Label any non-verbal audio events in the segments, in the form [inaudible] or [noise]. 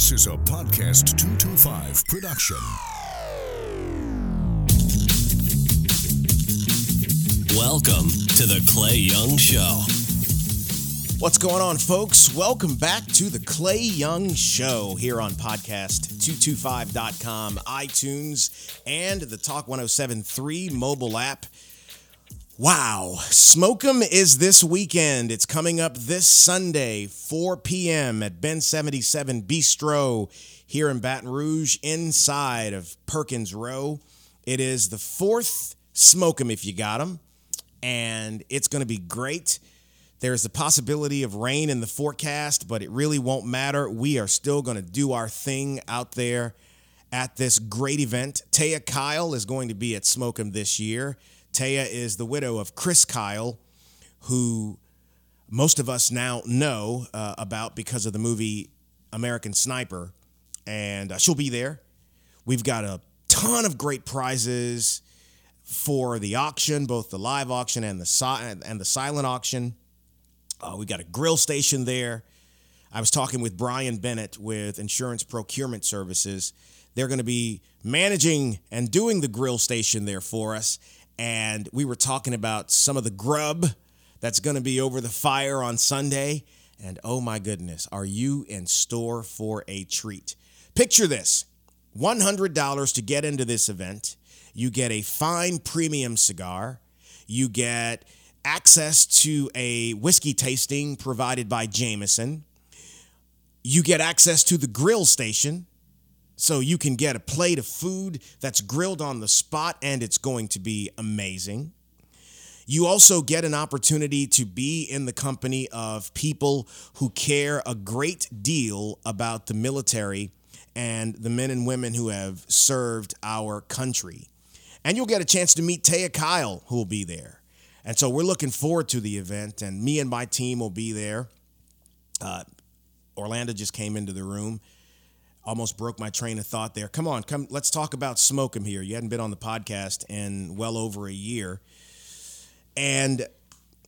This is a Podcast 225 production. Welcome to the Clay Young Show. What's going on, folks? Welcome back to the Clay Young Show here on podcast225.com, iTunes, and the Talk 1073 mobile app. Wow, Smokem is this weekend. It's coming up this Sunday, 4 p.m. at Bin 77 Bistro here in Baton Rouge, inside of Perkins Rowe. It is the fourth Smokem if you got them, and it's going to be great. There's the possibility of rain in the forecast, but it really won't matter. We are still going to do our thing out there at this great event. Taya Kyle is going to be at Smokem this year. Taya is the widow of Chris Kyle, who most of us now know uh, about because of the movie American Sniper, and uh, she'll be there. We've got a ton of great prizes for the auction, both the live auction and the si- and the silent auction. Uh, we got a grill station there. I was talking with Brian Bennett with Insurance Procurement Services. They're going to be managing and doing the grill station there for us. And we were talking about some of the grub that's going to be over the fire on Sunday. And oh my goodness, are you in store for a treat? Picture this $100 to get into this event. You get a fine premium cigar. You get access to a whiskey tasting provided by Jameson. You get access to the grill station. So you can get a plate of food that's grilled on the spot and it's going to be amazing. You also get an opportunity to be in the company of people who care a great deal about the military and the men and women who have served our country. And you'll get a chance to meet Taya Kyle, who will be there. And so we're looking forward to the event, and me and my team will be there. Uh, Orlando just came into the room, almost broke my train of thought there. Come on, come, let's talk about Smokem here. You hadn't been on the podcast in well over a year, and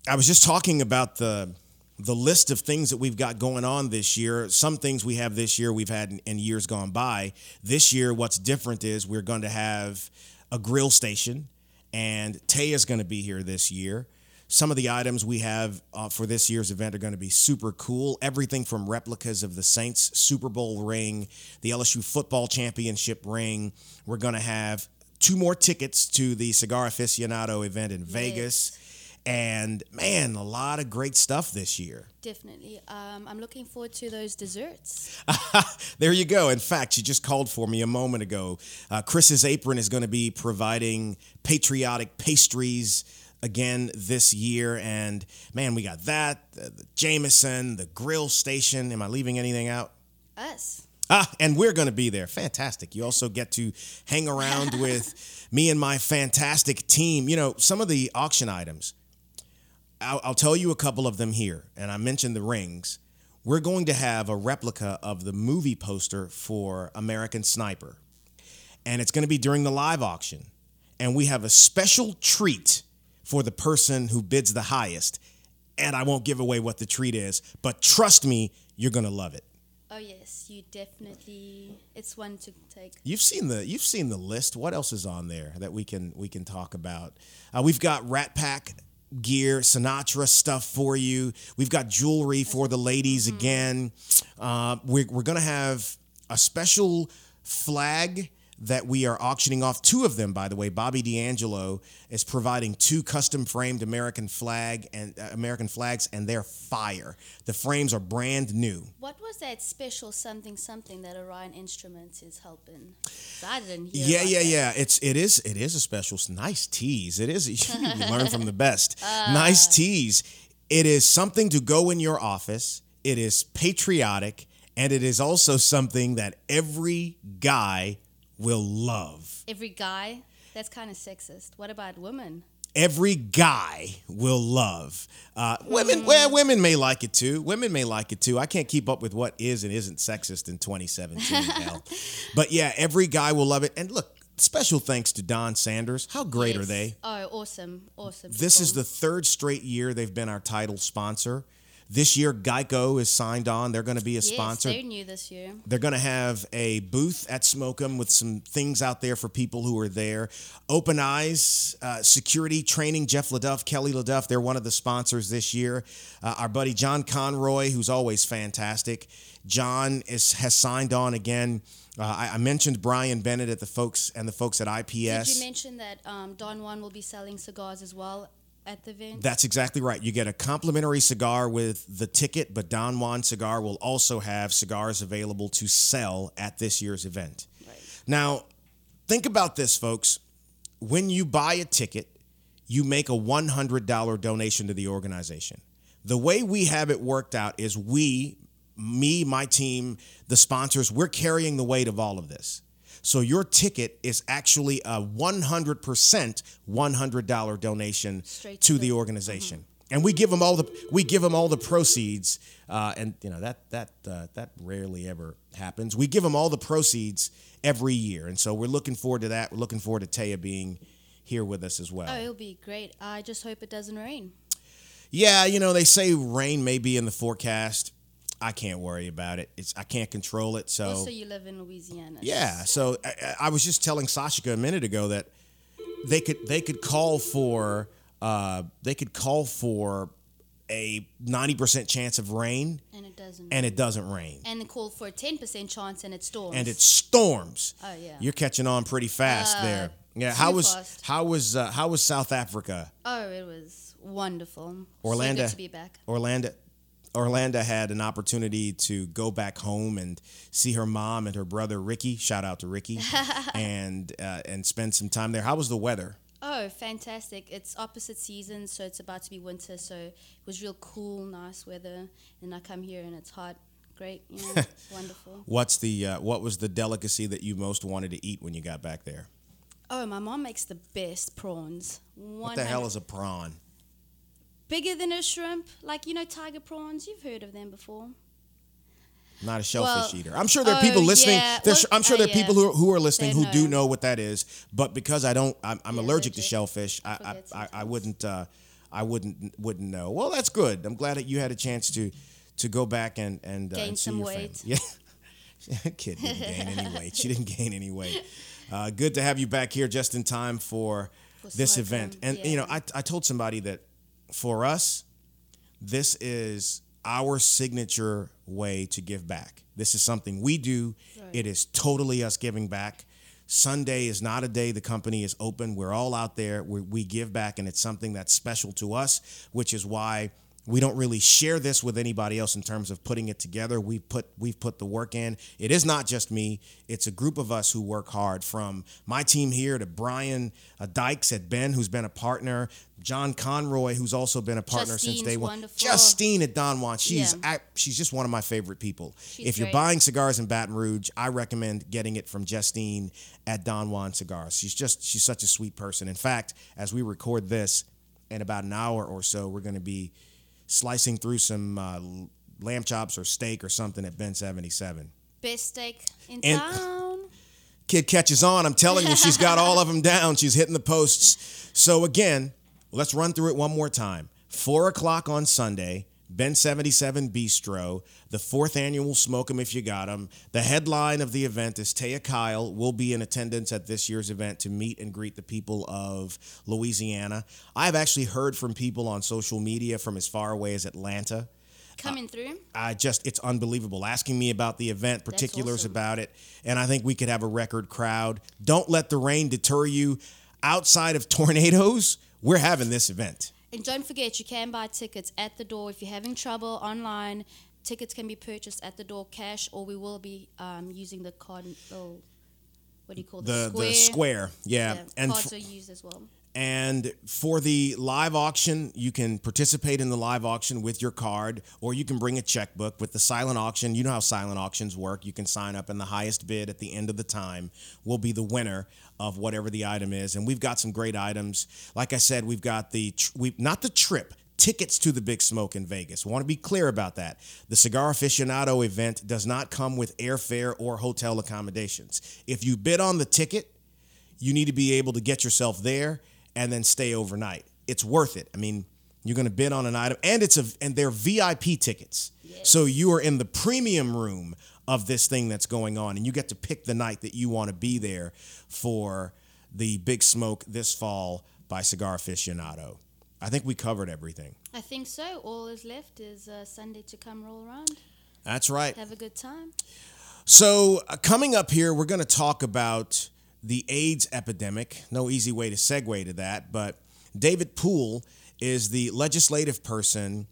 I was just talking about the the list of things that we've got going on this year. Some things we have this year we've had in, in years gone by. This year, what's different is we're going to have a grill station and Tay is going to be here this year. Some of the items we have uh, for this year's event are going to be super cool. Everything from replicas of the Saints Super Bowl ring, the LSU football championship ring. We're going to have two more tickets to the Cigar Aficionado event in Vegas. And man, a lot of great stuff this year. Definitely. Um, I'm looking forward to those desserts. [laughs] there you go. In fact, you just called for me a moment ago. Uh, Chris's Apron is going to be providing patriotic pastries again this year. And man, we got that, the, the Jameson, the grill station. Am I leaving anything out? Us. Ah, and we're going to be there. Fantastic. You also get to hang around [laughs] with me and my fantastic team. You know, some of the auction items, I'll, I'll tell you a couple of them here. And I mentioned the rings. We're going to have a replica of the movie poster for American Sniper. And it's going to be during the live auction. And we have a special treat for the person who bids the highest. And I won't give away what the treat is, but trust me, you're to love it. Oh yes, you definitely. It's one to take. You've seen the you've seen the list. What else is on there that we can we can talk about? Uh, we've got Rat Pack gear, Sinatra stuff for you. We've got jewelry for the ladies Mm-hmm. again. Uh, we're we're gonna have a special flag that we are auctioning off. Two of them, by the way. Bobby D'Angelo is providing two custom framed American flag and uh, American flags, and they're fire. The frames are brand new. What was that special something something that Orion Instruments is helping I didn't hear. Yeah, yeah, that. yeah. It's it is it is a special nice tease. It is [laughs] you [laughs] learn from the best. nice tease. It is something to go in your office. It is patriotic and it is also something that every guy will love. Every guy. That's kind of sexist. What about women? Every guy will love. Uh, women, well, women may like it too. Women may like it too. I can't keep up with what is and isn't sexist in 2017. [laughs] But yeah, every guy will love it. And look, special thanks to Don Sanders. How great are they? Oh, awesome, awesome. This is the third straight year they've been our title sponsor. This year, Geico is signed on. They're going to be a yes, sponsor. they're new this year. They're going to have a booth at Smokem with some things out there for people who are there. Open Eyes, uh, security training, Jeff LaDuff, Kelly LaDuff, they're one of the sponsors this year. Uh, our buddy John Conroy, who's always fantastic. John is has signed on again. Uh, I, I mentioned Brian Bennett at the folks and the folks at IPS. Did you mention that um, Don Juan will be selling cigars as well at the event? That's exactly right. You get a complimentary cigar with the ticket, but Don Juan Cigar will also have cigars available to sell at this year's event. Right. Now, think about this, folks. When you buy a ticket, you make a $100 donation to the organization. The way we have it worked out is we, me, my team, the sponsors, we're carrying the weight of all of this. So your ticket is actually a 100% $100 donation Straight to to the organization. And we give them all the we give them all the proceeds, uh, and you know that that uh, that rarely ever happens. We give them all the proceeds every year, and so we're looking forward to that. We're looking forward to Taya being here with us as well. Oh, it'll be great. I just hope it doesn't rain. Yeah, you know they say rain may be in the forecast. I can't worry about it. It's I can't control it. So Also, you live in Louisiana. yeah, so I, I was just telling Sashika a minute ago that they could they could call for uh, they could call for a ninety percent chance of rain, And it doesn't. and it doesn't rain, and they call for a 10% chance and it storms. and it storms. Oh, yeah. you're catching on pretty fast Uh, there. Yeah, how was how was uh, how was South Africa? Oh, it was wonderful. Orlando. So good to be back. Orlando. Orlando had an opportunity to go back home and see her mom and her brother Ricky. Shout out to Ricky, [laughs] and uh, and spend some time there. How was the weather? Oh, fantastic. It's opposite seasons, so it's about to be winter, so it was real cool, nice weather. And I come here and it's hot. Great, you know, [laughs] wonderful. What's the uh, what was the delicacy that you most wanted to eat when you got back there? Oh, my mom makes the best prawns. What the hell is a prawn? Bigger than a shrimp? Like you know, tiger prawns. You've heard of them before. Not a shellfish Well, eater. I'm sure there are oh, people listening. yeah. Well, I'm sure uh, there are people yeah. who are, who are listening who do know. what that is. But because I don't, I'm, I'm Yeah, allergic to shellfish. I, I, I, I wouldn't, uh, I wouldn't, wouldn't know. Well, that's good. I'm glad that you had a chance to, to go back and and, uh, and see some your weight. family. Yeah, [laughs] kid didn't gain any weight. She didn't gain any weight. Uh, good to have you back here just in time for, For this event. And you know. I, I told somebody that for us, this is our signature way to give back. This is something we do. Right. It is totally us giving back. Sunday is not a day the company is open. We're all out there. We, we give back, and it's something that's special to us, which is why we don't really share this with anybody else in terms of putting it together. We put we've put the work in. It is not just me. It's a group of us who work hard. From my team here to Brian uh, Dykes at Bin, who's been a partner. John Conroy, who's also been a partner since day one. wonderful. Justine at Don Juan. She's Yeah. ac- she's just one of my favorite people. She's if you're great. buying cigars in Baton Rouge, I recommend getting it from Justine at Don Juan Cigars. She's just she's such a sweet person. In fact, as we record this, in about an hour or so, we're going to be slicing through some uh, lamb chops or steak or something at Bin 77. Best steak in And- town. Kid catches on. I'm telling you, she's got all of them down. She's hitting the posts. So again, let's run through it one more time. Four o'clock on Sunday. Bin 77 Bistro, the fourth annual Smoke 'em If You Got 'em. The headline of the event is Taya Kyle will be in attendance at this year's event to meet and greet the people of Louisiana. I've actually heard from people on social media from as far away as Atlanta. Coming through. I just it's unbelievable asking me about the event, particulars awesome. about it, and I think we could have a record crowd. Don't let the rain deter you. Outside of tornadoes, we're having this event. And don't forget, you can buy tickets at the door. If you're having trouble online, tickets can be purchased at the door cash, or we will be um, using the card. What do you call The it? the square, yeah, Yeah, and cards f- are used as well. And for the live auction, you can participate in the live auction with your card, or you can bring a checkbook. With the silent auction, you know how silent auctions work. You can sign up, and the highest bid at the end of the time will be the winner of whatever the item is. And we've got some great items. Like I said, we've got the we not the trip. Tickets to the Big Smoke in Vegas. Want to be clear about that. The Cigar Aficionado event does not come with airfare or hotel accommodations. If you bid on the ticket, you need to be able to get yourself there and then stay overnight. It's worth it. I mean, You're going to bid on an item, and it's a and they're VIP tickets. So you are in the premium room of this thing that's going on, and you get to pick the night that you want to be there for the Big Smoke this fall by Cigar Aficionado. I think we covered everything. I think so. All is left is uh, Sunday to come roll around. That's right. Have a good time. So, uh, coming up here, we're going to talk about the AIDS epidemic. No easy way to segue to that, but David Poole is the legislative person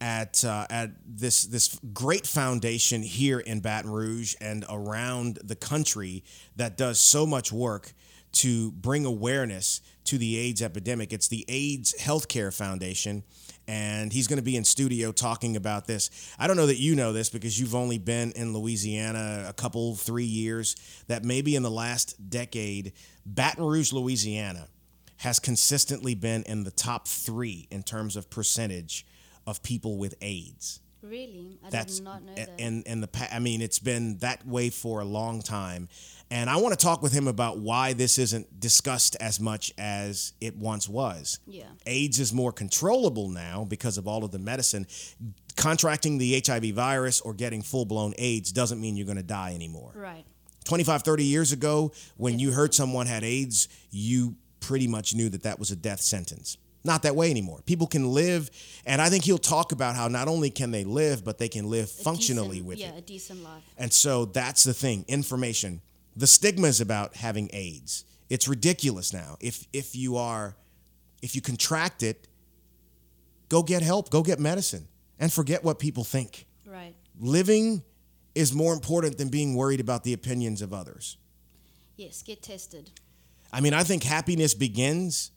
at uh, at this this great foundation here in Baton Rouge and around the country that does so much work to bring awareness to the AIDS epidemic. It's the AIDS Healthcare Foundation, and he's going to be in studio talking about this. I don't know that you know this because you've only been in Louisiana a couple, three years, that maybe in the last decade, Baton Rouge, Louisiana has consistently been in the top three in terms of percentage of people with AIDS. Really? I That's did not know that. and and the I mean it's been that way for a long time, and I want to talk with him about why this isn't discussed as much as it once was. Yeah. AIDS is more controllable now because of all of the medicine. Contracting the HIV virus or getting full blown AIDS doesn't mean you're going to die anymore. right. 25, 30 years ago, when you heard someone had AIDS, you pretty much knew that that was a death sentence. Not that way anymore. People can live, and I think he'll talk about how not only can they live, but they can live A functionally decent- with yeah, it. a decent life. And so that's the thing information. The stigma is about having AIDS. It's ridiculous now. If, if you are, if you contract it, go get help, go get medicine, and forget what people think. Right. Living is more important than being worried about the opinions of others. Yes, get tested. I mean, I think happiness begins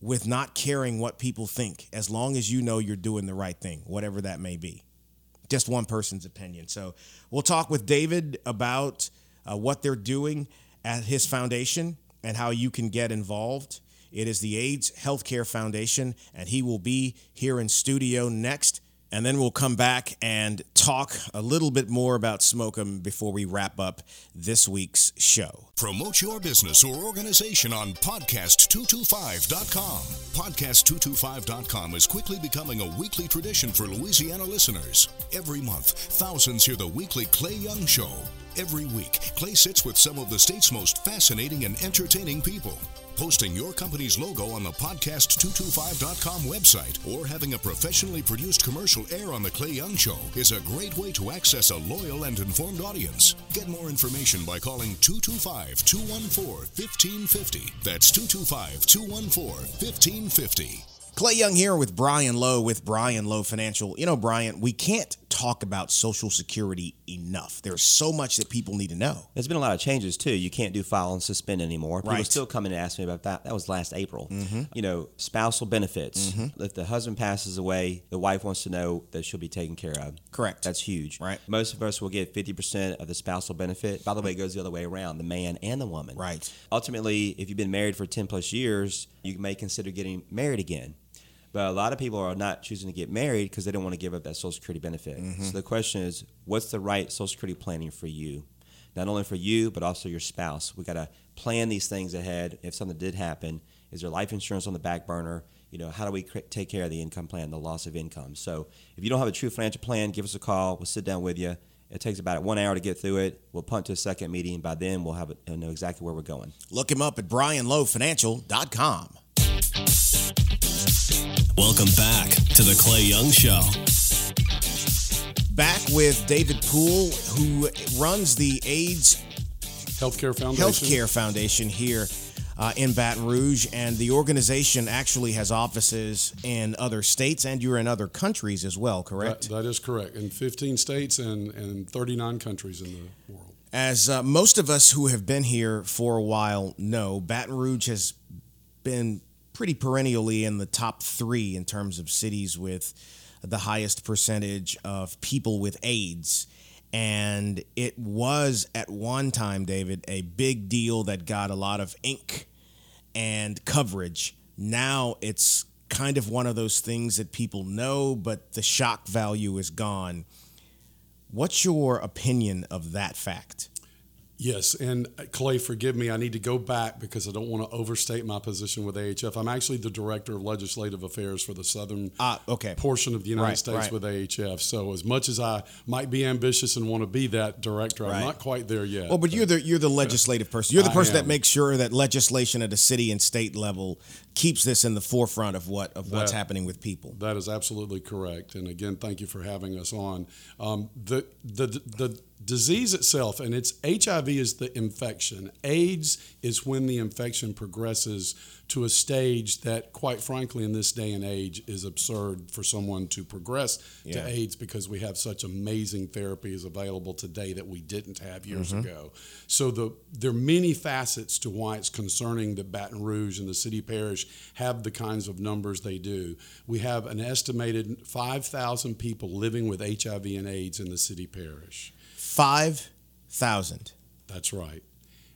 with not caring what people think, as long as you know you're doing the right thing, whatever that may be. Just one person's opinion. So we'll talk with David about uh, what they're doing at his foundation and how you can get involved. It is the AIDS Healthcare Foundation, and he will be here in studio next. And then we'll come back and talk a little bit more about Smokem before we wrap up this week's show. Promote your business or organization on podcast225.com. Podcast225.com is quickly becoming a weekly tradition for Louisiana listeners. Every month, thousands hear the weekly Clay Young Show. Every week, Clay sits with some of the state's most fascinating and entertaining people. Posting your company's logo on the podcast225.com website or having a professionally produced commercial air on The Clay Young Show is a great way to access a loyal and informed audience. Get more information by calling 225 214 1550. That's 225 214 1550. Clay Young here with Brian Lowe with Brian Lowe Financial. You know, Brian, we can't talk about Social Security enough. There's so much that people need to know. There's been a lot of changes too. You can't do file and suspend anymore. People Right. still come in and ask me about that. That was last April. Mm-hmm. You know, spousal benefits. Mm-hmm. If the husband passes away, the wife wants to know that she'll be taken care of. Correct. That's huge. Right. Most of us will get 50% of the spousal benefit. By the way, it goes the other way around the man and the woman. Right. Ultimately, if you've been married for 10 plus years, you may consider getting married again. But a lot of people are not choosing to get married because they don't want to give up that Social Security benefit. Mm-hmm. So the question is, what's the right Social Security planning for you? Not only for you, but also your spouse. We got to plan these things ahead. If something did happen, is there life insurance on the back burner? You know, how do we cr- take care of the income plan, the loss of income? So if you don't have a true financial plan, give us a call. We'll sit down with you. It takes about one hour to get through it. We'll punt to a second meeting. By then, we'll have it, know exactly where we're going. Look him up at brianlowfinancial.com. Welcome back to the Clay Young Show. Back with David Poole, who runs the AIDS Healthcare Foundation. Healthcare Foundation here uh, in Baton Rouge. And the organization actually has offices in other states, and you're in other countries as well, That, correct? that is correct. In 15 states and, and 39 countries in the world. As uh, most of us who have been here for a while know, Baton Rouge has been pretty perennially in the top three in terms of cities with the highest percentage of people with AIDS. And it was at one time, David, a big deal that got a lot of ink and coverage. Now it's kind of one of those things that people know, but the shock value is gone. What's your opinion of that fact? Yes, and uh, Clay, forgive me. I need to go back because I don't want to overstate my position with AHF. I'm actually the director of legislative affairs for the southern Ah, okay. portion of the United Right, States right. with AHF. So, as much as I might be ambitious and want to be that director, Right. I'm not quite there yet. Well, but you're the you're the legislative person. You're the person that makes sure that legislation at a city and state level keeps this in the forefront of what of what's happening with people. That is absolutely correct. And again, thank you for having us on. Um, the, the, the disease itself, and it's HIV is the infection. AIDS is when the infection progresses to a stage that, quite frankly, in this day and age, is absurd for someone to progress Yeah. to AIDS because we have such amazing therapies available today that we didn't have years mm-hmm. ago. So the there are many facets to why it's concerning that Baton Rouge and the city parish have the kinds of numbers they do. We have an estimated 5,000 people living with HIV and AIDS in the city parish. Five thousand That's right.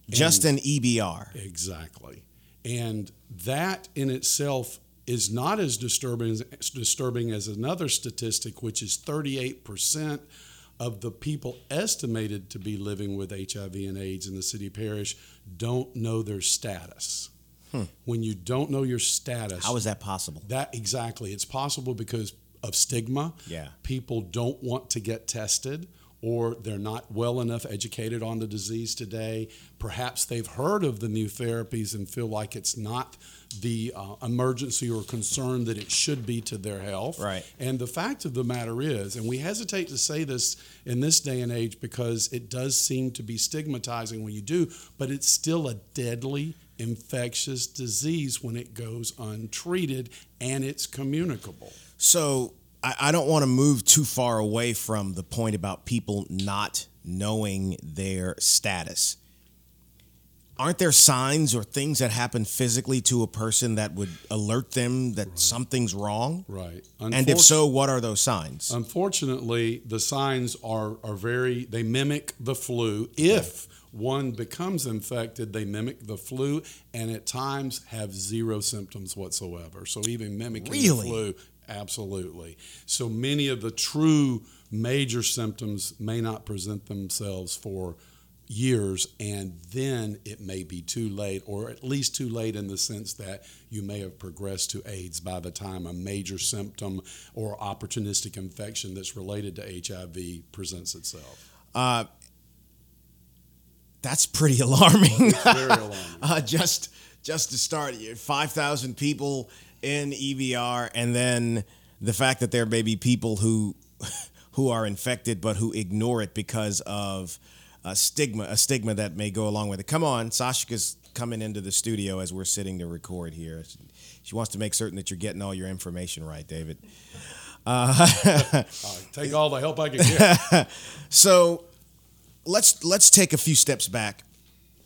just And- an EBR. Exactly. And that in itself is not as disturbing as, disturbing as another statistic, which is 38% of the people estimated to be living with HIV and AIDS in the city parish don't know their status. Hmm. When you don't know your status, How is that possible? that exactly. It's possible because of stigma. Yeah. People don't want to get tested or they're not well enough educated on the disease today. Perhaps they've heard of the new therapies and feel like it's not the uh, emergency or concern that it should be to their health. Right. And the fact of the matter is, and we hesitate to say this in this day and age because it does seem to be stigmatizing when you do, but it's still a deadly infectious disease when it goes untreated and it's communicable. So I, I don't want to move too far away from the point about people not knowing their status. Aren't there signs or things that happen physically to a person that would alert them that something's wrong? Right. And if so, what are those signs? Unfortunately, the signs are, are very, they mimic the flu. If one becomes infected, they mimic the flu and at times have zero symptoms whatsoever. So even mimicking Really? the flu, absolutely. So many of the true major symptoms may not present themselves for years and then it may be too late or at least too late in the sense that you may have progressed to AIDS by the time a major symptom or opportunistic infection that's related to HIV presents itself. Uh, that's pretty [laughs] alarming. Very alarming. [laughs] uh, just just to start, five thousand people in EBR, and then the fact that there may be people who [laughs] who are infected but who ignore it because of a stigma, a stigma that may go along with it. Come on, Sashika's coming into the studio as we're sitting to record here. She wants to make certain that you're getting all your information right, David. Uh, [laughs] take all the help I can get. [laughs] So let's let's take a few steps back.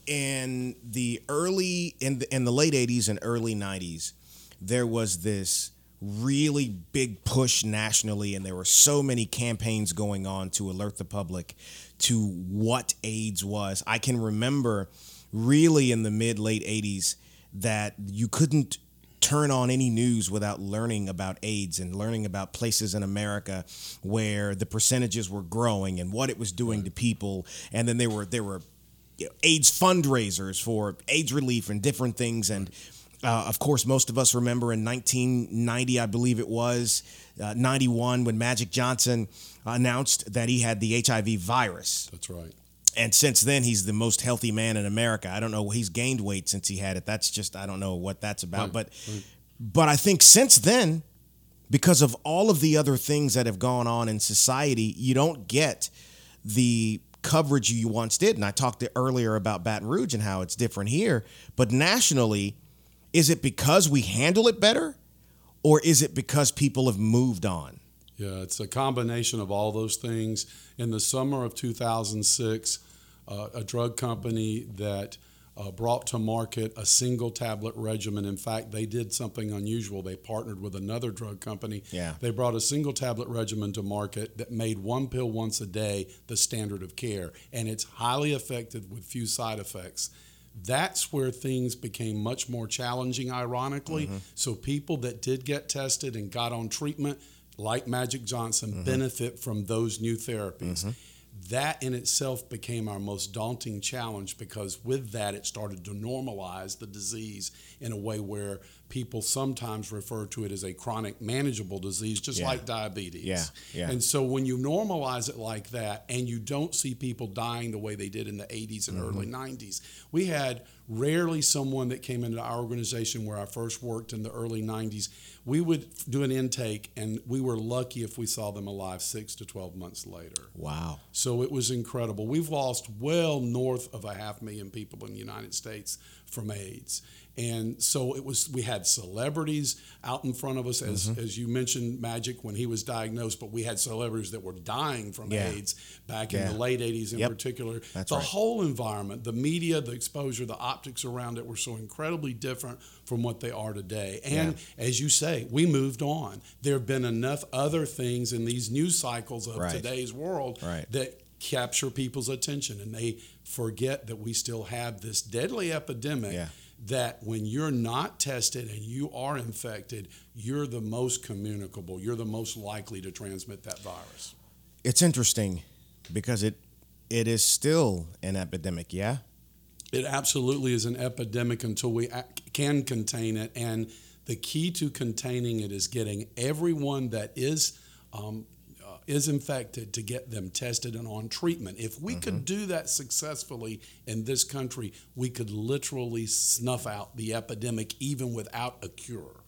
In the early in the in the late '80s and early '90s, there was this really big push nationally, and there were so many campaigns going on to alert the public to what AIDS was. I can remember really in the mid late '80s that you couldn't turn on any news without learning about AIDS and learning about places in America where the percentages were growing and what it was doing to people. And then there were there were you know, AIDS fundraisers for AIDS relief and different things. And uh, of course, most of us remember in 1990, I believe it was uh, 91, when Magic Johnson announced that he had the HIV virus That's right. and since then he's the most healthy man in America. I don't know he's gained weight since he had it. That's just I don't know what that's about. Right, But but I think since then, because of all of the other things that have gone on in society, you don't get the coverage you once did. And I talked earlier about Baton Rouge and how it's different here. But nationally, is it because we handle it better? Or is it because people have moved on? Yeah, it's a combination of all those things. In the summer of 2006, uh, a drug company that uh, brought to market a single tablet regimen. In fact, they did something unusual. They partnered with another drug company. Yeah. They brought a single tablet regimen to market that made one pill once a day the standard of care, and it's highly effective with few side effects. That's where things became much more challenging, ironically. Mm-hmm. So, people that did get tested and got on treatment, like Magic Johnson, mm-hmm. benefit from those new therapies. Mm-hmm. that in itself became our most daunting challenge because with that it started to normalize the disease in a way where people sometimes refer to it as a chronic manageable disease just Yeah. like diabetes Yeah, yeah. and so when you normalize it like that and you don't see people dying the way they did in the 80s and early Mm-hmm. 90s we had rarely someone that came into our organization where i first worked in the early 90s we would do an intake and we were lucky if we saw them alive 6 to 12 months later Wow. so it was incredible. We've lost well north of a half million people in the United States from AIDS. And so it was we had celebrities out in front of us as Mm-hmm. as you mentioned Magic when he was diagnosed, but we had celebrities that were dying from Yeah. AIDS back in the late 80s in Yep. particular. That's the right. whole environment, the media, the exposure, the optics around it were so incredibly different from what they are today. And as you say, we moved on. There have been enough other things in these news cycles of Right. today's world Right. that capture people's attention and they forget that we still have this deadly epidemic Yeah. that when you're not tested and you are infected you're the most communicable you're the most likely to transmit that virus It's interesting because it it is still an epidemic, yeah? it absolutely is an epidemic until we can contain it and the key to containing it is getting everyone that is um, is infected to get them tested and on treatment. If we could do that successfully in this country, we could literally snuff out the epidemic even without a cure.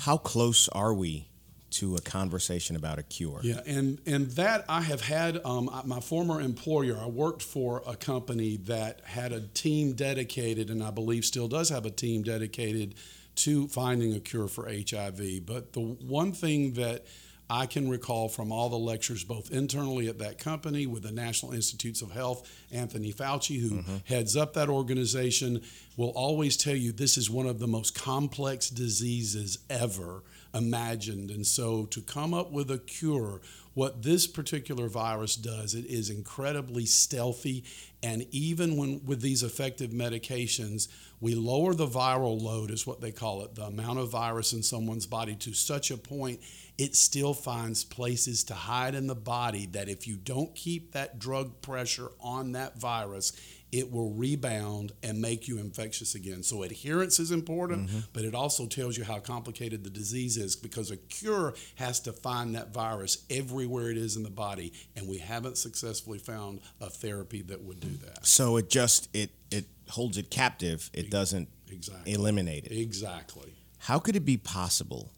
How close are we to a conversation about a cure? Yeah, and and that I have had um, my former employer. I worked for a company that had a team dedicated, and I believe still does have a team dedicated to finding a cure for HIV. But the one thing that I can recall from all the lectures, both internally at that company with the National Institutes of Health, Anthony Fauci, who mm-hmm. heads up that organization, will always tell you this is one of the most complex diseases ever imagined. And so to come up with a cure, what this particular virus does, it is incredibly stealthy. And even when with these effective medications, we lower the viral load, is what they call it, the amount of virus in someone's body to such a point it still finds places to hide in the body that if you don't keep that drug pressure on that virus, it will rebound and make you infectious again. So adherence is important, mm-hmm. but it also tells you how complicated the disease is because a cure has to find that virus everywhere it is in the body, and we haven't successfully found a therapy that would do that. So it just it it holds it captive. It doesn't Exactly. eliminate it. Exactly. How could it be possible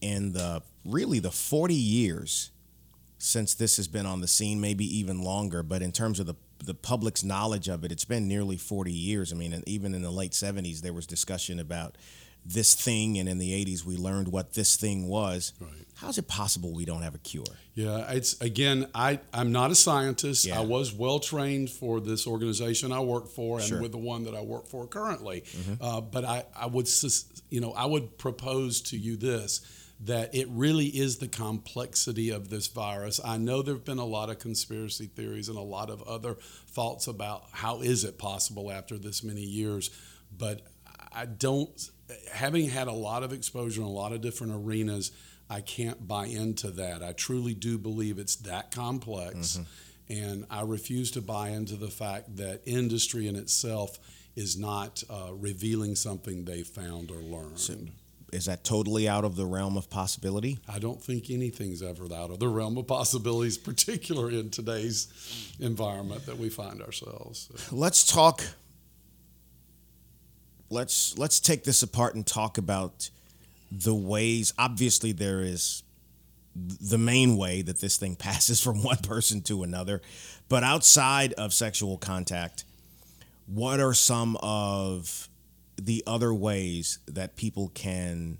in the really the 40 years since this has been on the scene, maybe even longer, but in terms of the the public's knowledge of it, it's been nearly 40 years. I mean, even in the late 70s, there was discussion about this thing, and in the 80s, we learned what this thing was. Right. How is it possible we don't have a cure? Yeah, it's again. I I'm not a scientist. Yeah. I was well trained for this organization I work for, and Sure. with the one that I work for currently. Mm-hmm. Uh, but I I would you know I would propose to you this that it really is the complexity of this virus. I know there have been a lot of conspiracy theories and a lot of other thoughts about how is it possible after this many years, but I don't. Having had a lot of exposure in a lot of different arenas, I can't buy into that. I truly do believe it's that complex, and I refuse to buy into the fact that industry in itself is not uh, revealing something they found or learned. Is that totally out of the realm of possibility? I don't think anything's ever out of the realm of possibilities, [laughs] particularly in today's environment that we find ourselves. let's talk let's let's take this apart and talk about the ways obviously there is the main way that this thing [laughs] passes from one person to another but outside of sexual contact what are some of the other ways that people can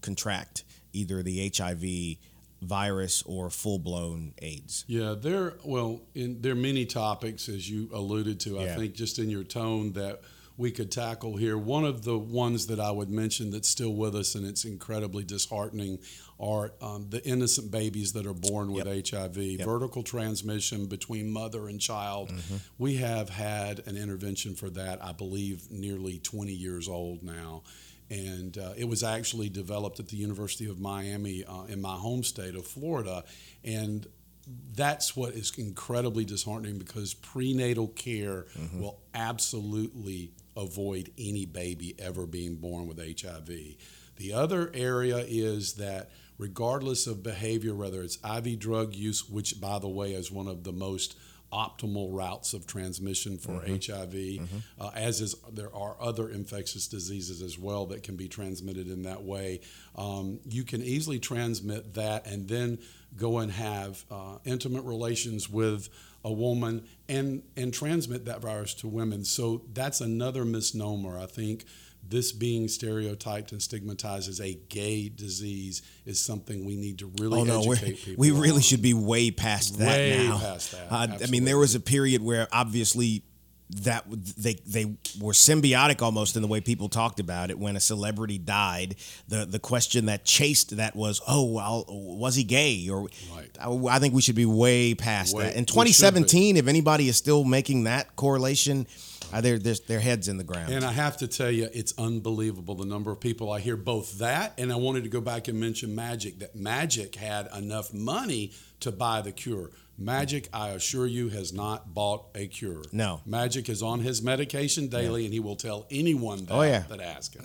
contract either the HIV virus or full-blown AIDS Yeah, there. Well, in, there are many topics, as you alluded to. Yeah. I think just in your tone that we could tackle here. One of the ones that I would mention that's still with us, and it's incredibly disheartening, are um, the innocent babies that are born with HIV. Vertical transmission between mother and child. We have had an intervention for that. I believe nearly 20 years old now and uh, it was actually developed at the University of Miami uh, in my home state of Florida. And that's what is incredibly disheartening because prenatal care will absolutely avoid any baby ever being born with HIV. The other area is that regardless of behavior, whether it's IV drug use, which by the way is one of the most optimal routes of transmission for HIV, Uh, as is there are other infectious diseases as well that can be transmitted in that way. Um, you can easily transmit that and then go and have uh, intimate relations with a woman and and transmit that virus to women. So that's another misnomer. I think this being stereotyped and stigmatized as a gay disease is something we need to really Oh no, educate people. we really on. should be way past that Way now. past that, Uh, I mean, there was a period where obviously that they they were symbiotic almost in the way people talked about it. When a celebrity died, the the question that chased that was, oh, well, was he gay? Or Right. I, I think we should be way past Way- that. In we should be. 2017, if anybody is still making that correlation, uh, their their their heads in the ground. And I have to tell you, it's unbelievable the number of people I hear both that, and I wanted to go back and mention Magic, that Magic had enough money to buy the cure. Magic, I assure you, has not bought a cure. No. Magic is on his medication daily, and he will tell anyone that, Oh, yeah. that ask him.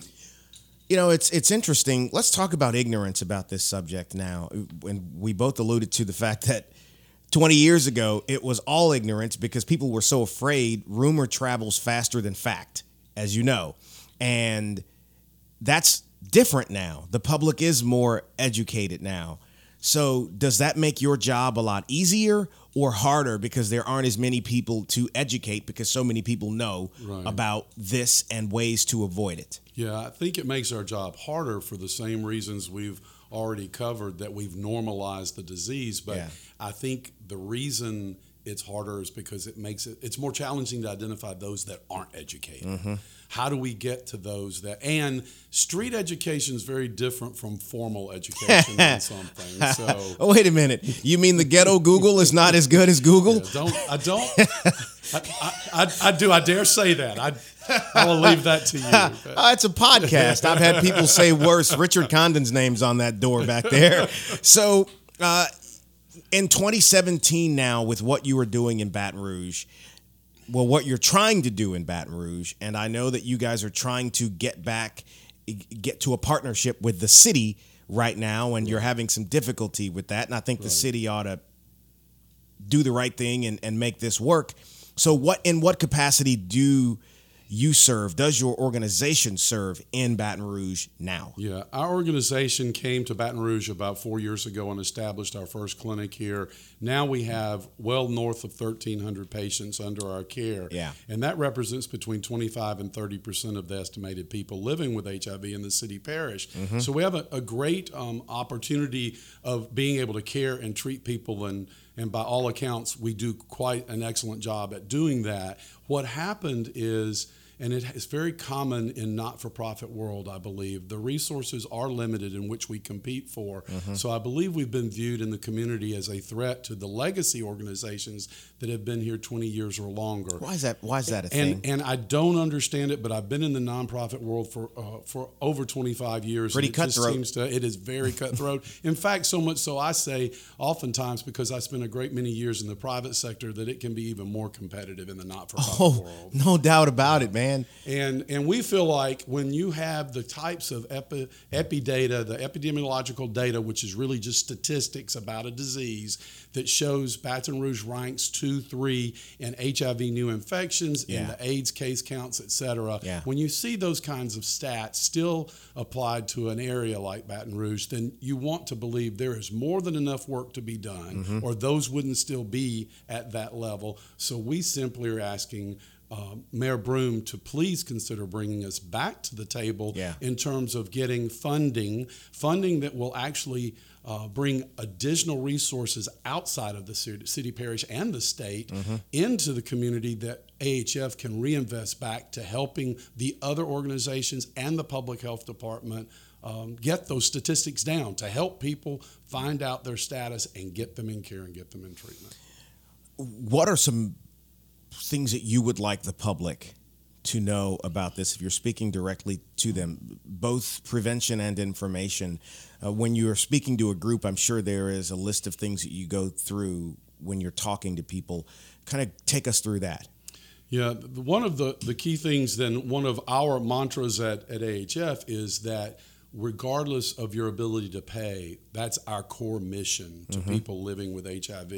You know, it's it's interesting. Let's talk about ignorance about this subject now. And we both alluded to the fact that 20 years ago it was all ignorance because people were so afraid. Rumor travels faster than fact, as you know. And that's different now. The public is more educated now. So, does that make your job a lot easier or harder because there aren't as many people to educate because so many people know Right. about this and ways to avoid it? Yeah, I think it makes our job harder for the same reasons we've already covered that we've normalized the disease. But Yeah. I think the reason it's harder is because it makes it it's more challenging to identify those that aren't educated. Mm-hmm. How do we get to those that and street education is very different from formal education on [laughs] something. So [laughs] Oh, wait a minute. You mean the ghetto Google is not as good as Google? don't I don't I, I, I, I do I dare say that. I I will leave that to you. [laughs] Uh, it's a podcast. I've had people say worse. Richard Condon's name's on that door back there. So, uh, in 2017, now with what you were doing in Baton Rouge, well, what you're trying to do in Baton Rouge, and I know that you guys are trying to get back, get to a partnership with the city right now, and you're having some difficulty with that. And I think the city ought to do the right thing and, and make this work. So, what in what capacity do you serve? Does your organization serve in Baton Rouge now? Yeah, our organization came to Baton Rouge about four years ago and established our first clinic here. Now we have well north of 1,300 patients under our care. Yeah. And that represents between 25 and 30 percent of the estimated people living with HIV in the city parish. So we have a, a great um, opportunity of being able to care and treat people and and by all accounts, we do quite an excellent job at doing that. What happened is and it is very common in not-for-profit world i believe the resources are limited in which we compete for so i believe we've been viewed in the community as a threat to the legacy organizations that have been here 20 years or longer Why is that? Why is that a and thing? and I don't understand it, but I've been in the nonprofit world for uh, for over 25 years. Pretty and cutthroat. seems to it is very cutthroat. [laughs] in fact, so much so I say oftentimes because I spent a great many years in the private sector that it can be even more competitive in the not-for-profit oh, world. no doubt about it, man. And and we feel like when you have the types of epi, epi data, the epidemiological data, which is really just statistics about a disease that shows Baton Rouge ranks two, three in HIV new infections, in the AIDS case counts, et cetera. Yeah. When you see those kinds of stats still applied to an area like Baton Rouge, then you want to believe there is more than enough work to be done, Mm-hmm. or those wouldn't still be at that level. So we simply are asking. Uh, Mayor Broome to please consider bringing us back to the table Yeah. in terms of getting funding, funding that will actually uh, bring additional resources outside of the city, city parish and the state into the community that AHF can reinvest back to helping the other organizations and the public health department um, get those statistics down to help people find out their status and get them in care and get them in treatment. What are some things that you would like the public to know about this if you're speaking directly to them, both prevention and information? Uh, when you are speaking to a group, I'm sure there is a list of things that you go through when you're talking to people. Kind of take us through that. Yeah, one of the, the key things, then, one of our mantras at, at AHF is that regardless of your ability to pay, that's our core mission to mm-hmm. people living with HIV.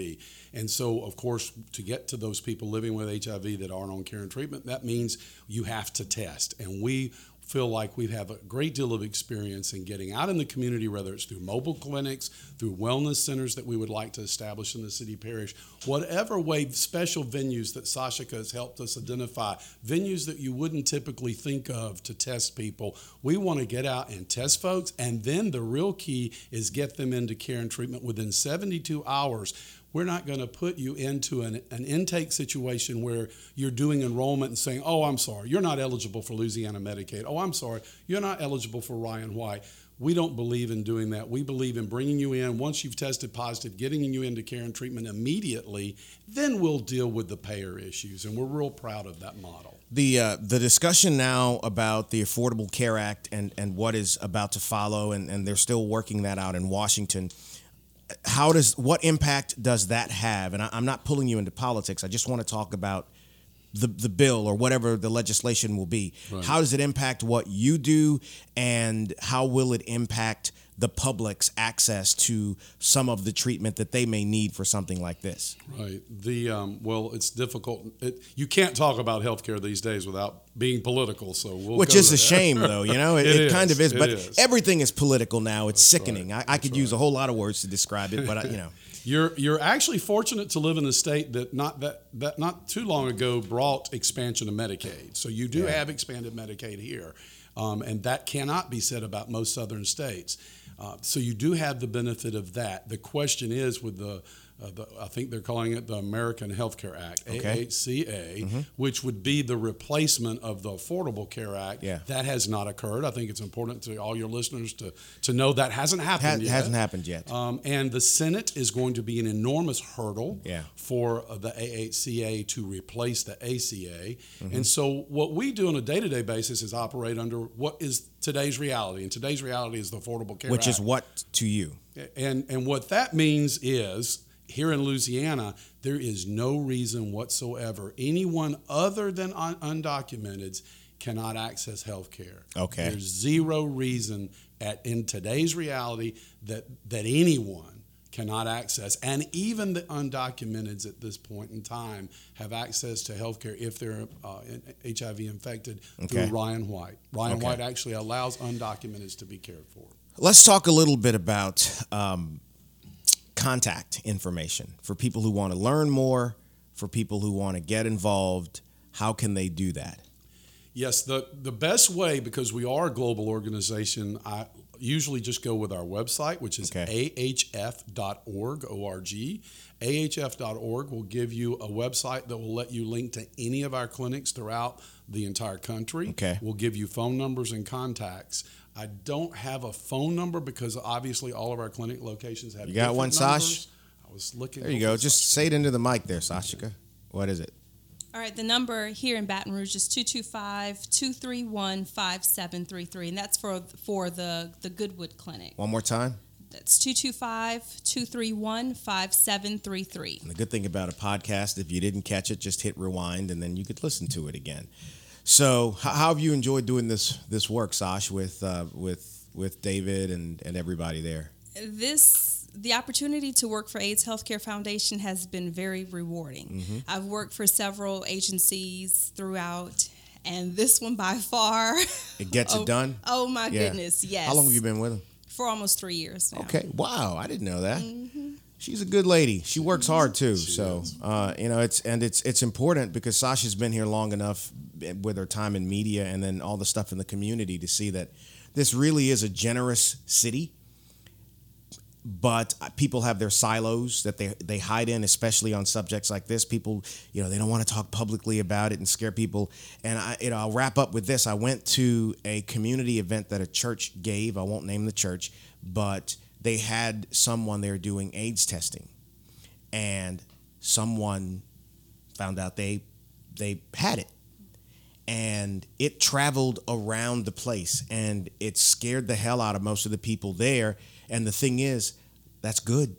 And so, of course, to get to those people living with HIV that aren't on care and treatment, that means you have to test. And we feel like we have a great deal of experience in getting out in the community, whether it's through mobile clinics, through wellness centers that we would like to establish in the city parish, whatever way, special venues that Sashika has helped us identify, venues that you wouldn't typically think of to test people. We want to get out and test folks, and then the real key is get them into care and treatment within 72 hours we're not going to put you into an, an intake situation where you're doing enrollment and saying, oh, I'm sorry, you're not eligible for Louisiana Medicaid. Oh, I'm sorry, you're not eligible for Ryan White. We don't believe in doing that. We believe in bringing you in once you've tested positive, getting you into care and treatment immediately. Then we'll deal with the payer issues, and we're real proud of that model. The uh, the discussion now about the Affordable Care Act and, and what is about to follow, and, and they're still working that out in Washington. How does what impact does that have? And I, I'm not pulling you into politics. I just want to talk about the the bill or whatever the legislation will be. How does it impact what you do, and how will it impact the public's access to some of the treatment that they may need for something like this? Right. The um, well, it's difficult. It, you can't talk about healthcare these days without being political. So we'll Which is a that. shame, though. You know, [laughs] it, It it kind of is. But is. everything is political now. It's sickening. right, I, I could that's use a whole lot of words to describe it, but I, you know, [laughs] You're you're actually fortunate to live in a state that not that that not too long ago brought expansion of Medicaid. So you do have expanded Medicaid here, um, and that cannot be said about most southern states. Uh, so you do have the benefit of that. The question is with the, uh, the I think they're calling it the American Health Care Act, Okay. AHCA, which would be the replacement of the Affordable Care Act. Yeah. That has not occurred. I think it's important to all your listeners to to know that hasn't happened ha- yet. hasn't happened yet. Um, and the Senate is going to be an enormous hurdle Yeah. for uh, the AHCA to replace the ACA. Mm-hmm. And so, what we do on a day to day basis is operate under what is today's reality. And today's reality is the Affordable Care Act. which Act. is what to you? And, and what that means is here in Louisiana, there is no reason whatsoever anyone other than un- undocumented cannot access health care. Okay. There's zero reason at in today's reality that that anyone cannot access and even the undocumented at this point in time have access to health care if they're uh, HIV infected Okay. through Ryan White. Ryan Okay. White actually allows undocumented to be cared for. Let's talk a little bit about um, contact information for people who want to learn more, for people who want to get involved. How can they do that? Yes, the, the best way, because we are a global organization, I usually just go with our website, which is Okay. ahf.org, O-R-G. ahf.org will give you a website that will let you link to any of our clinics throughout the entire country. Okay. We'll give you phone numbers and contacts. I don't have a phone number because obviously all of our clinic locations have You got different one, Sash? I was looking. There you go. the Just say it into the mic there, Sashika. What is it? All right, the number here in Baton Rouge is 225-231-5733, and that's for for the the Goodwood Clinic. One more time. That's 225-231-5733. And the good thing about a podcast, if you didn't catch it, just hit rewind and then you could listen to it again. So, how, how have you enjoyed doing this this work, Sash, with uh, with with David and and everybody there? This the opportunity to work for AIDS Healthcare Foundation has been very rewarding. Mm-hmm. I've worked for several agencies throughout, and this one by far. It gets [laughs] oh, it done. Oh my Yeah. goodness, yes. How long have you been with them? For almost three years now. Okay. Wow, I didn't know that. Mm-hmm. She's a good lady. She works hard too. so uh, you know, it's and it's it's important because Sasha's been here long enough with her time in media and then all the stuff in the community to see that this really is a generous city. But people have their silos that they they hide in, especially on subjects like this. People, you know, they don't want to talk publicly about it and scare people. And I, you know, I'll wrap up with this. I went to a community event that a church gave. I won't name the church, but they had someone there doing AIDS testing, and someone found out they they had it, and it traveled around the place and it scared the hell out of most of the people there. And the thing is, that's good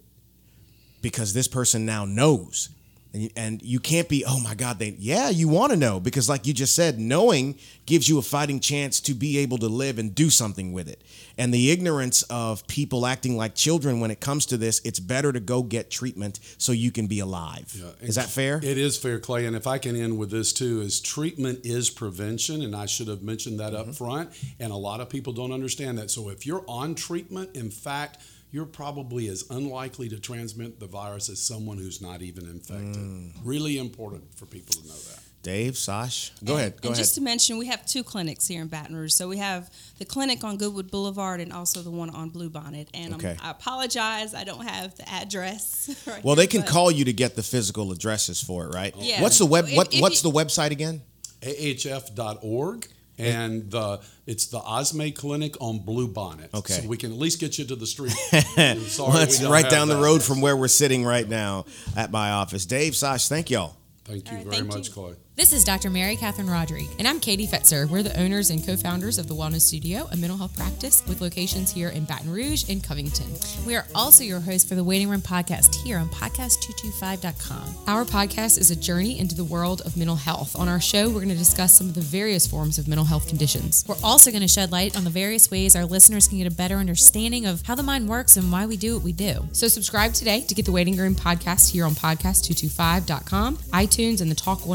because this person now knows. And you, and you can't be, oh my God, they, yeah, you want to know because, like you just said, knowing gives you a fighting chance to be able to live and do something with it. And the ignorance of people acting like children when it comes to this, it's better to go get treatment so you can be alive. Yeah, is that fair? It is fair, Clay. And if I can end with this too, is treatment is prevention, and I should have mentioned that Mm-hmm. up front. And a lot of people don't understand that. So if you're on treatment, in fact, you're probably as unlikely to transmit the virus as someone who's not even infected. Mm. Really important for people to know that. Dave, Sash, go ahead. Go and ahead. just to mention, we have two clinics here in Baton Rouge. So we have the clinic on Goodwood Boulevard and also the one on Bluebonnet. And Okay. I'm, apologize, I don't have the address. [laughs] right well, they here, can call you to get the physical addresses for it, right? Yeah. What's the web? If- What if What's you- the website again? ahf.org and the it's the Osme Clinic on Bluebonnet. Okay. So we can at least get you to the street. [laughs] I'm sorry well, we it's right down the that. road from where we're sitting right now at my office. Dave, Sash, thank y'all. Thank you All right, very thank much, you. Clay. This is Dr. Mary Catherine Roderick, and I'm Katie Fetzer. We're the owners and co founders of the Wellness Studio, a mental health practice with locations here in Baton Rouge and Covington. We are also your hosts for the Waiting Room podcast here on podcast225.com. Our podcast is a journey into the world of mental health. On our show, we're going to discuss some of the various forms of mental health conditions. We're also going to shed light on the various ways our listeners can get a better understanding of how the mind works and why we do what we do. So, subscribe today to get the Waiting Room podcast here on podcast225.com, iTunes, and the Talk oh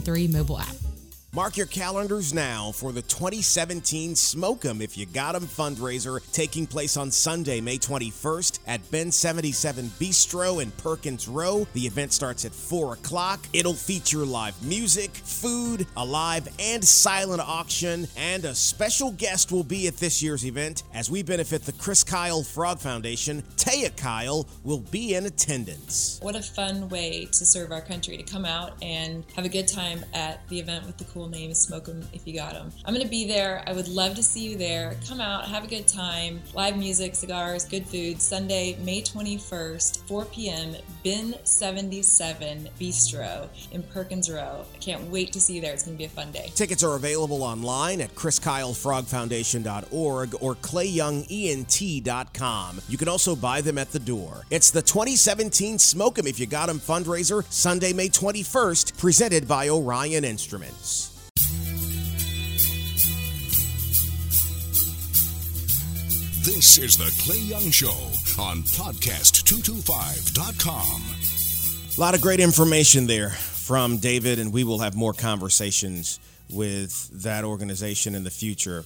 1073 mobile app. Mark your calendars now for the 2017 Smoke 'em If You Got 'em fundraiser taking place on Sunday, May 21st at Bin 77 Bistro in Perkins Rowe. The event starts at 4 o'clock. It'll feature live music, food, a live and silent auction, and a special guest will be at this year's event as we benefit the Chris Kyle Frog Foundation. Taya Kyle will be in attendance. What a fun way to serve our country to come out and have a good time at the event with the cool name is Smoke 'em if you got 'em. I'm going to be there. I would love to see you there. Come out, have a good time. Live music, cigars, good food. Sunday, May 21st, 4 p.m., Bin 77 Bistro in Perkins Rowe. I can't wait to see you there. It's going to be a fun day. Tickets are available online at chriskylefrogfoundation.org or clayyoungent.com. You can also buy them at the door. It's the 2017 Smoke 'em If You Got 'em fundraiser, Sunday, May 21st, presented by Orion Instruments. This is the Clay Young Show on podcast225.com. A lot of great information there from David, and we will have more conversations with that organization in the future.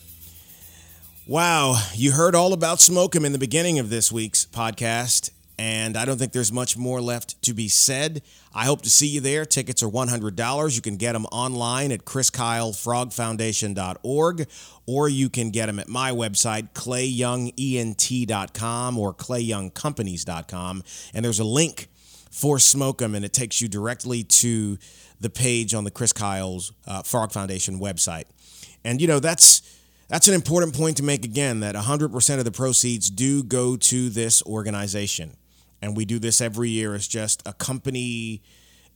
Wow, you heard all about Smoke 'em in the beginning of this week's podcast, and I don't think there's much more left to be said. I hope to see you there. Tickets are $100. You can get them online at chriskylefrogfoundation.org, or you can get them at my website, clayyoungent.com or clayyoungcompanies.com, and there's a link for Smoke 'em, and it takes you directly to the page on the Chris Kyle's uh, Frog Foundation website. And you know that's that's an important point to make again that 100% of the proceeds do go to this organization. And we do this every year as just a company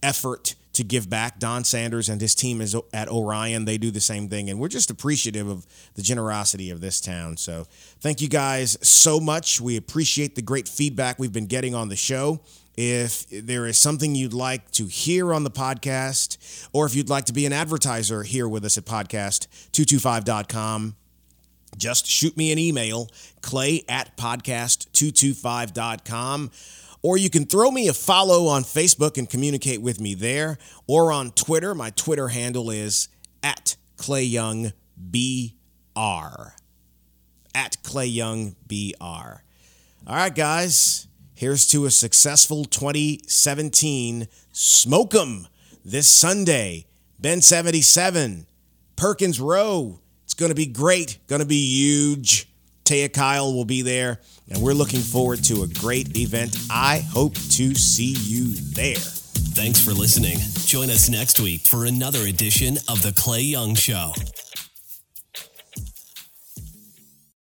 effort to give back. Don Sanders and his team is at Orion. They do the same thing. And we're just appreciative of the generosity of this town. So thank you guys so much. We appreciate the great feedback we've been getting on the show. If there is something you'd like to hear on the podcast, or if you'd like to be an advertiser here with us at podcast225.com, just shoot me an email, clay at podcast225.com. Or you can throw me a follow on Facebook and communicate with me there, or on Twitter. My Twitter handle is at ClayYoungBR. At ClayYoungBR. All right, guys. Here's to a successful 2017 Smoke 'em this Sunday. Bin 77, Perkins Rowe. It's going to be great, going to be huge. Taya Kyle will be there, and we're looking forward to a great event. I hope to see you there. Thanks for listening. Join us next week for another edition of The Clay Young Show.